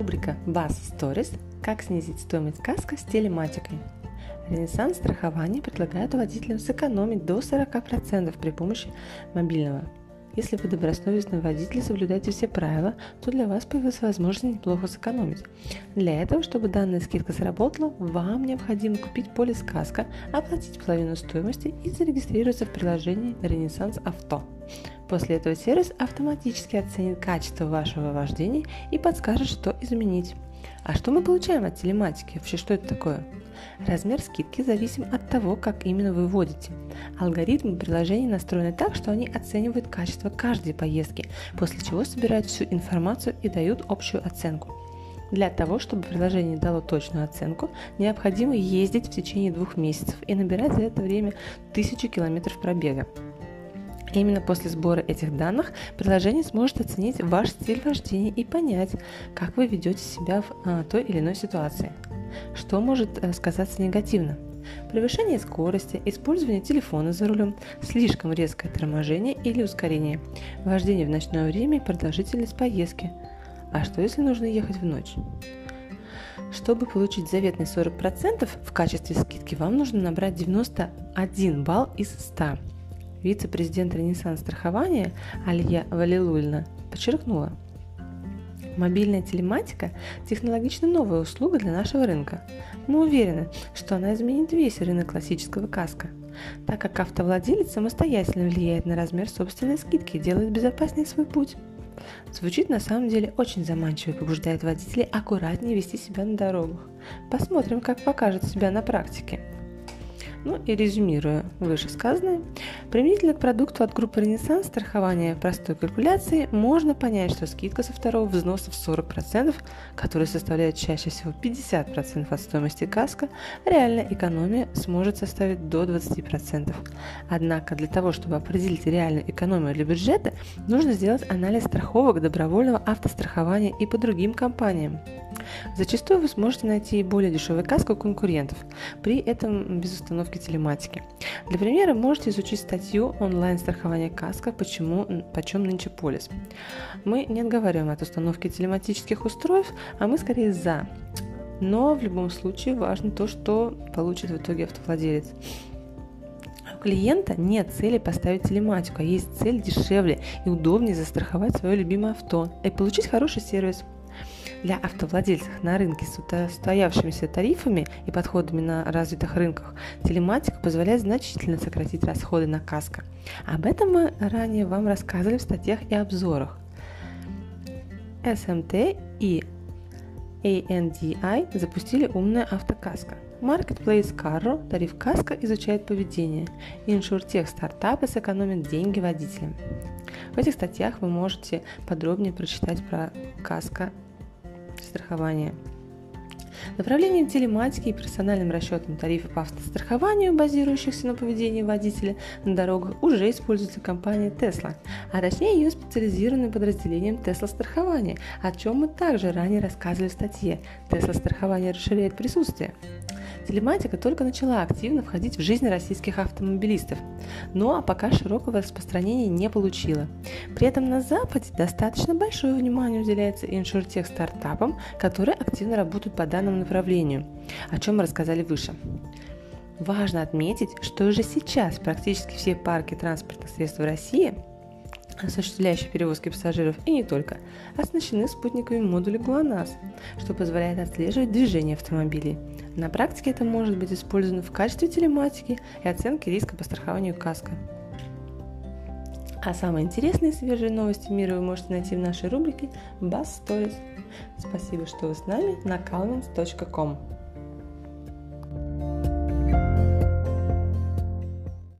Рубрика Bus Stories «Как снизить стоимость каска с телематикой». Ренессанс страхования предлагает водителям сэкономить до 40% при помощи мобильного если вы добросовестный водитель и соблюдаете все правила, то для вас появилась возможность неплохо сэкономить. Для этого, чтобы данная скидка сработала, вам необходимо купить полис каска, оплатить половину стоимости и зарегистрироваться в приложении Ренессанс Авто. После этого сервис автоматически оценит качество вашего вождения и подскажет, что изменить. А что мы получаем от телематики? Вообще, что это такое? Размер скидки зависим от того, как именно вы вводите. Алгоритмы приложений настроены так, что они оценивают качество каждой поездки, после чего собирают всю информацию и дают общую оценку. Для того, чтобы приложение дало точную оценку, необходимо ездить в течение двух месяцев и набирать за это время тысячу километров пробега. Именно после сбора этих данных приложение сможет оценить ваш стиль вождения и понять, как вы ведете себя в а, той или иной ситуации. Что может э, сказаться негативно? Превышение скорости, использование телефона за рулем, слишком резкое торможение или ускорение, вождение в ночное время и продолжительность поездки. А что если нужно ехать в ночь? Чтобы получить заветный 40% в качестве скидки, вам нужно набрать 91 балл из 100. Вице-президент Ренессанс страхования Алия Валилульна подчеркнула, Мобильная телематика – технологично новая услуга для нашего рынка. Мы уверены, что она изменит весь рынок классического каска, так как автовладелец самостоятельно влияет на размер собственной скидки и делает безопаснее свой путь. Звучит на самом деле очень заманчиво и побуждает водителей аккуратнее вести себя на дорогах. Посмотрим, как покажет себя на практике. Ну и резюмируя вышесказанное, применительно к продукту от группы Ренессанс страхования простой калькуляции можно понять, что скидка со второго взноса в 40%, который составляет чаще всего 50% от стоимости каска, реальная экономия сможет составить до 20%. Однако для того, чтобы определить реальную экономию для бюджета, нужно сделать анализ страховок добровольного автострахования и по другим компаниям. Зачастую вы сможете найти более дешевый каск у конкурентов, при этом без установки телематики. Для примера можете изучить статью онлайн страхования каска «Почему, почем нынче полис». Мы не отговариваем от установки телематических устройств, а мы скорее за. Но в любом случае важно то, что получит в итоге автовладелец. У клиента нет цели поставить телематику, а есть цель дешевле и удобнее застраховать свое любимое авто и получить хороший сервис – для автовладельцев на рынке с устоявшимися тарифами и подходами на развитых рынках телематика позволяет значительно сократить расходы на каско. Об этом мы ранее вам рассказывали в статьях и обзорах. SMT и ANDI запустили умное автокаско. Marketplace Carro тариф каска изучает поведение. Иншуртех стартапы сэкономят деньги водителям. В этих статьях вы можете подробнее прочитать про каска страхования. Направлением телематики и персональным расчетом тарифов по автострахованию, базирующихся на поведении водителя на дорогах, уже используется компания Tesla, а точнее ее специализированным подразделением Tesla страхования, о чем мы также ранее рассказывали в статье «Tesla страхование расширяет присутствие». Телематика только начала активно входить в жизнь российских автомобилистов, но пока широкого распространения не получила. При этом на Западе достаточно большое внимание уделяется иншуртех стартапам, которые активно работают по данному направлению, о чем мы рассказали выше. Важно отметить, что уже сейчас практически все парки транспортных средств в России – осуществляющие перевозки пассажиров и не только, оснащены спутниковыми модулями ГЛОНАСС, что позволяет отслеживать движение автомобилей. На практике это может быть использовано в качестве телематики и оценки риска по страхованию каска. А самые интересные и свежие новости мира вы можете найти в нашей рубрике Buzz Stories. Спасибо, что вы с нами на calmins.com.